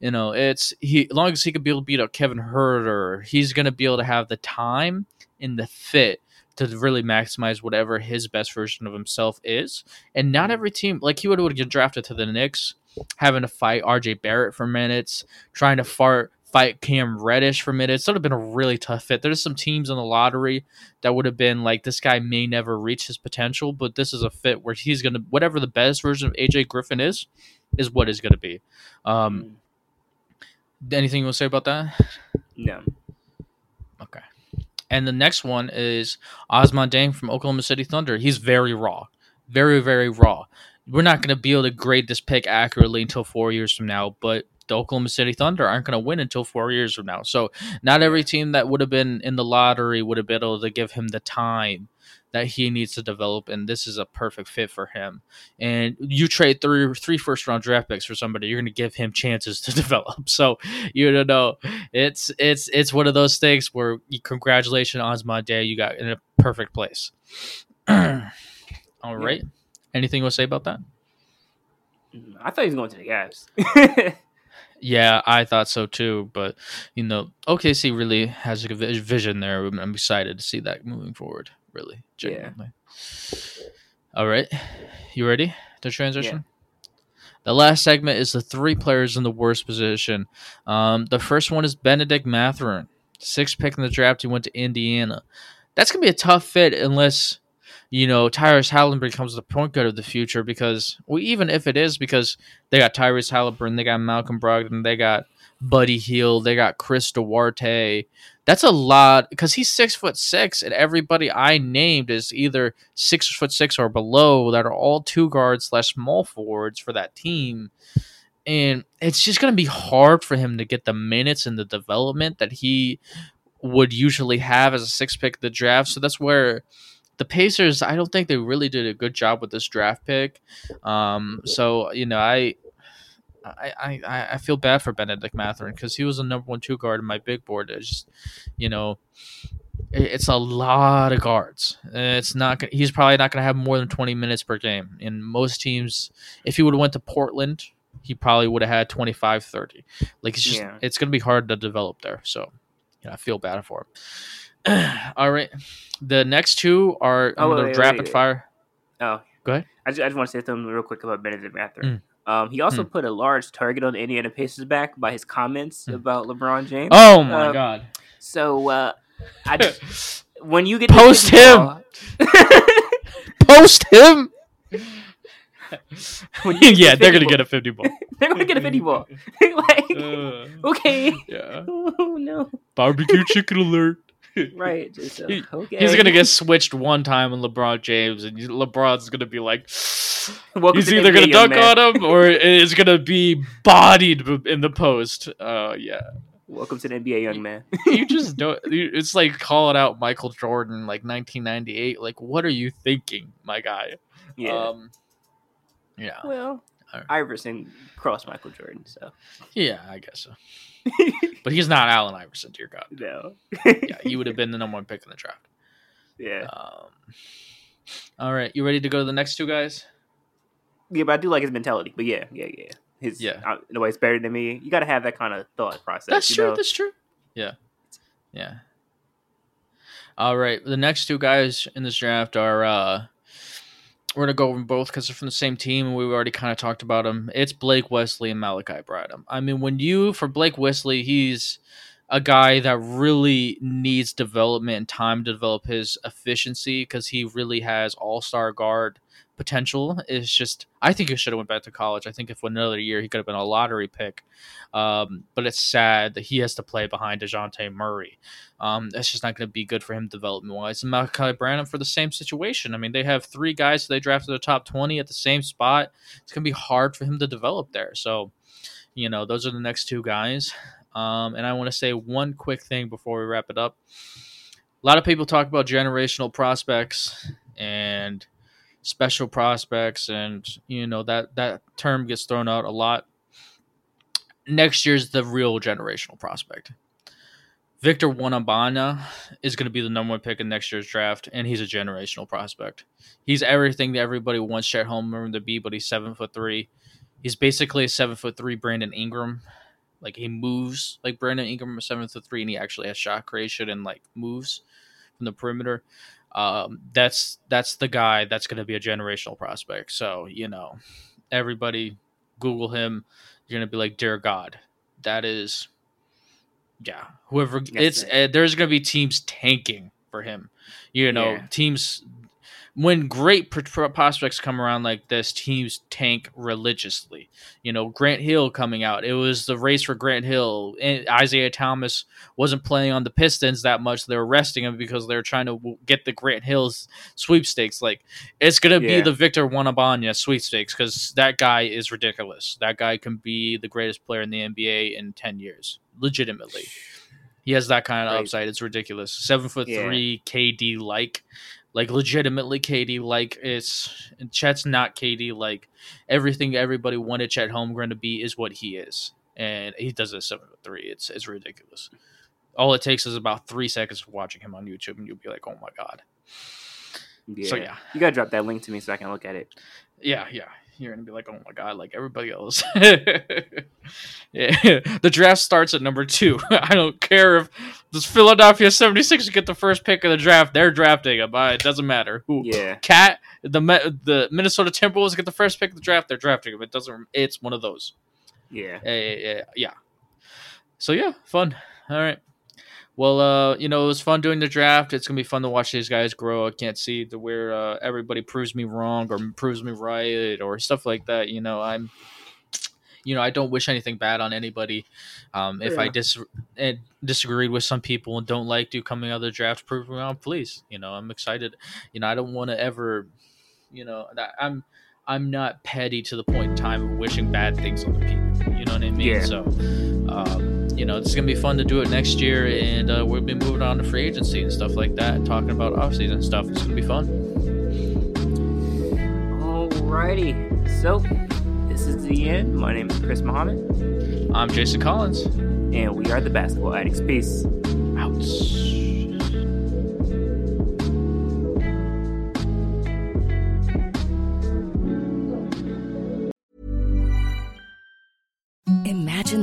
you know it's he as long as he could be able to beat up Kevin Huerter, he's going to be able to have the time and the fit to really maximize whatever his best version of himself is. And not every team, like he would would get drafted to the Knicks, having to fight RJ Barrett for minutes, trying to fart fight Cam Reddish for minutes. That would have been a really tough fit. There's some teams in the lottery that would have been like, this guy may never reach his potential, but this is a fit where he's gonna whatever the best version of AJ Griffin is, is what is gonna be. Um, anything you want to say about that? No. Okay. And the next one is Ousmane Dieng from Oklahoma City Thunder. He's very raw, very very raw. We're not going to be able to grade this pick accurately until four years from now, but the Oklahoma City Thunder aren't going to win until four years from now. So not every team that would have been in the lottery would have been able to give him the time that he needs to develop, and this is a perfect fit for him. And you trade three three first round draft picks for somebody, you're going to give him chances to [LAUGHS] develop. So you don't know, it's it's it's one of those things where you, congratulations Ousmane Dieng, you got in a perfect place. [CLEARS THROAT] All right. Anything you want to say about that? Mm, I thought he was going to the Cavs. [LAUGHS] Yeah, I thought so too. But you know, OKC really has a vi- vision there. I'm excited to see that moving forward. Really, genuinely. All right, you ready to transition? The last segment is the three players in the worst position. Um, the first one is Benedict Mathurin, sixth pick in the draft. He went to Indiana. That's gonna be a tough fit unless you know, Tyrese Haliburton becomes the point guard of the future because, well, even if it is because they got Tyrese Haliburton, they got Malcolm Brogdon, they got Buddy Hield, they got Chris Duarte. That's a lot because he's six foot six, and everybody I named is either six foot six or below that are all two guards slash small forwards for that team. And it's just going to be hard for him to get the minutes and the development that he would usually have as a six pick the draft. So that's where the Pacers, I don't think they really did a good job with this draft pick. Um, so you know, I, I, I, I feel bad for Benedict Mathurin because he was the number one two guard in my big board. It's just, you know, it's a lot of guards. It's not. He's probably not going to have more than twenty minutes per game. In most teams, if he would have went to Portland, he probably would have had 25, 30. Like it's just, Yeah. it's going to be hard to develop there. So, yeah, I feel bad for him. [CLEARS THROAT] All right. The next two are Oh, wait, wait, rapid wait. fire. Oh, Go ahead. I just, I just want to say something real quick about Benedict Mm. Um, he also put a large target on the Indiana Pacers back by his comments about LeBron James. Mm. Oh my Uh, god. So uh, I [LAUGHS] just, when you get Post 50 him! ball- [LAUGHS] [LAUGHS] Post him. yeah, they're gonna get a fifty ball. they're gonna get a fifty ball. like, Uh, okay, yeah. oh no, Barbecue chicken alert. Right? Just, [LAUGHS] uh, okay, He's gonna get switched one time on LeBron James, and LeBron's gonna be like, [SIGHS] Welcome he's either gonna dunk man. on him or [LAUGHS] it's gonna be bodied in the post. Uh, yeah. Welcome to the NBA, young man. you just [LAUGHS] don't. It's like calling out Michael Jordan, like 1998. Like, what are you thinking, my guy? yeah. Um, yeah, well, Alright. Iverson crossed Michael Jordan, so yeah, I guess so. [LAUGHS] But he's not Allen Iverson, dear God. no. Yeah, he would have been the number one pick in the draft. yeah. Um, all right, you ready to go to the next two guys? Yeah, but I do like his mentality. But yeah, yeah, yeah. His Yeah. uh, nobody's better than me. You got to have that kind of thought process. That's you true. know? That's true. Yeah, yeah. All right, the next two guys in this draft are. uh we're gonna go over both because they're from the same team, and we've already kind of talked about them. It's Blake Wesley and Malaki Branham. I mean, when you for Blake Wesley, he's a guy that really needs development and time to develop his efficiency because he really has all star guard potential. Is just I think he should have went back to college. I think if another year he could have been a lottery pick. Um, but it's sad that he has to play behind Dejounte Murray. Um, that's just not going to be good for him development wise. And Malaki Branham for the same situation. I mean, they have three guys they drafted the top twenty at the same spot. It's going to be hard for him to develop there. So, you know, those are the next two guys. Um, and I want to say one quick thing before we wrap it up. A lot of people talk about generational prospects and special prospects, and you know that that term gets thrown out a lot. Next year's the real generational prospect. Victor Wembanyama is going to be the number one pick in next year's draft, and he's a generational prospect. He's everything that everybody wants Chet Holmgren to be, but he's seven foot three. He's basically a seven foot three Brandon Ingram like he moves like Brandon Ingram seven foot three, and he actually has shot creation and like moves from the perimeter. Um, that's that's the guy that's going to be a generational prospect. So you know, everybody Google him. You're going to be like, dear God, that is, yeah. Whoever it's uh, there's going to be teams tanking for him. You know, yeah. teams when great prospects come around like this, teams tank religiously. You know, Grant Hill coming out, it was the race for Grant Hill. And Isiah Thomas wasn't playing on the Pistons that much. They were resting him because they were trying to get the Grant Hills sweepstakes. Like, it's going to yeah. be the Victor Wembanyama sweepstakes because that guy is ridiculous. That guy can be the greatest player in the NBA in 10 years, legitimately. He has that kind of right. upside. It's ridiculous. Seven foot yeah. three, KD like like legitimately KD like it's Chet's not KD like everything everybody wanted Chet Holmgren to be is what he is. And he does it seven to three. It's it's ridiculous. All it takes is about three seconds of watching him on YouTube and you'll be like oh my god. Yeah. so yeah. You gotta drop that link to me so I can look at it. Yeah yeah you're gonna be like, oh my god, like everybody else. [LAUGHS] yeah, [LAUGHS] the draft starts at number two. [LAUGHS] I don't care if the Philadelphia 76 get the first pick of the draft, they're drafting him. It doesn't matter who. Yeah, cat the the Minnesota Timberwolves get the first pick of the draft, they're drafting him. It doesn't. It's one of those. Yeah, yeah, yeah. So yeah, fun. All right. Well, uh, you know, it was fun doing the draft. It's gonna be fun to watch these guys grow. I can't see to where uh, everybody proves me wrong or proves me right or stuff like that. You know, I'm, you know, I don't wish anything bad on anybody. Um, if yeah. I dis eh, disagreed with some people and don't like you coming out of the draft, prove me wrong, please. You know, I'm excited. You know, I don't want to ever, you know, I'm. I'm not petty to the point in time of wishing bad things on people. You know what I mean? Yeah. So, um, you know, it's gonna be fun to do it next year, and uh, we'll be moving on to free agency and stuff like that, and talking about offseason stuff. It's gonna be fun. Alrighty, so this is the end. My name is Chris Muhammad. I'm Jason Collins, and we are the Basketball Addicts. Peace. Out.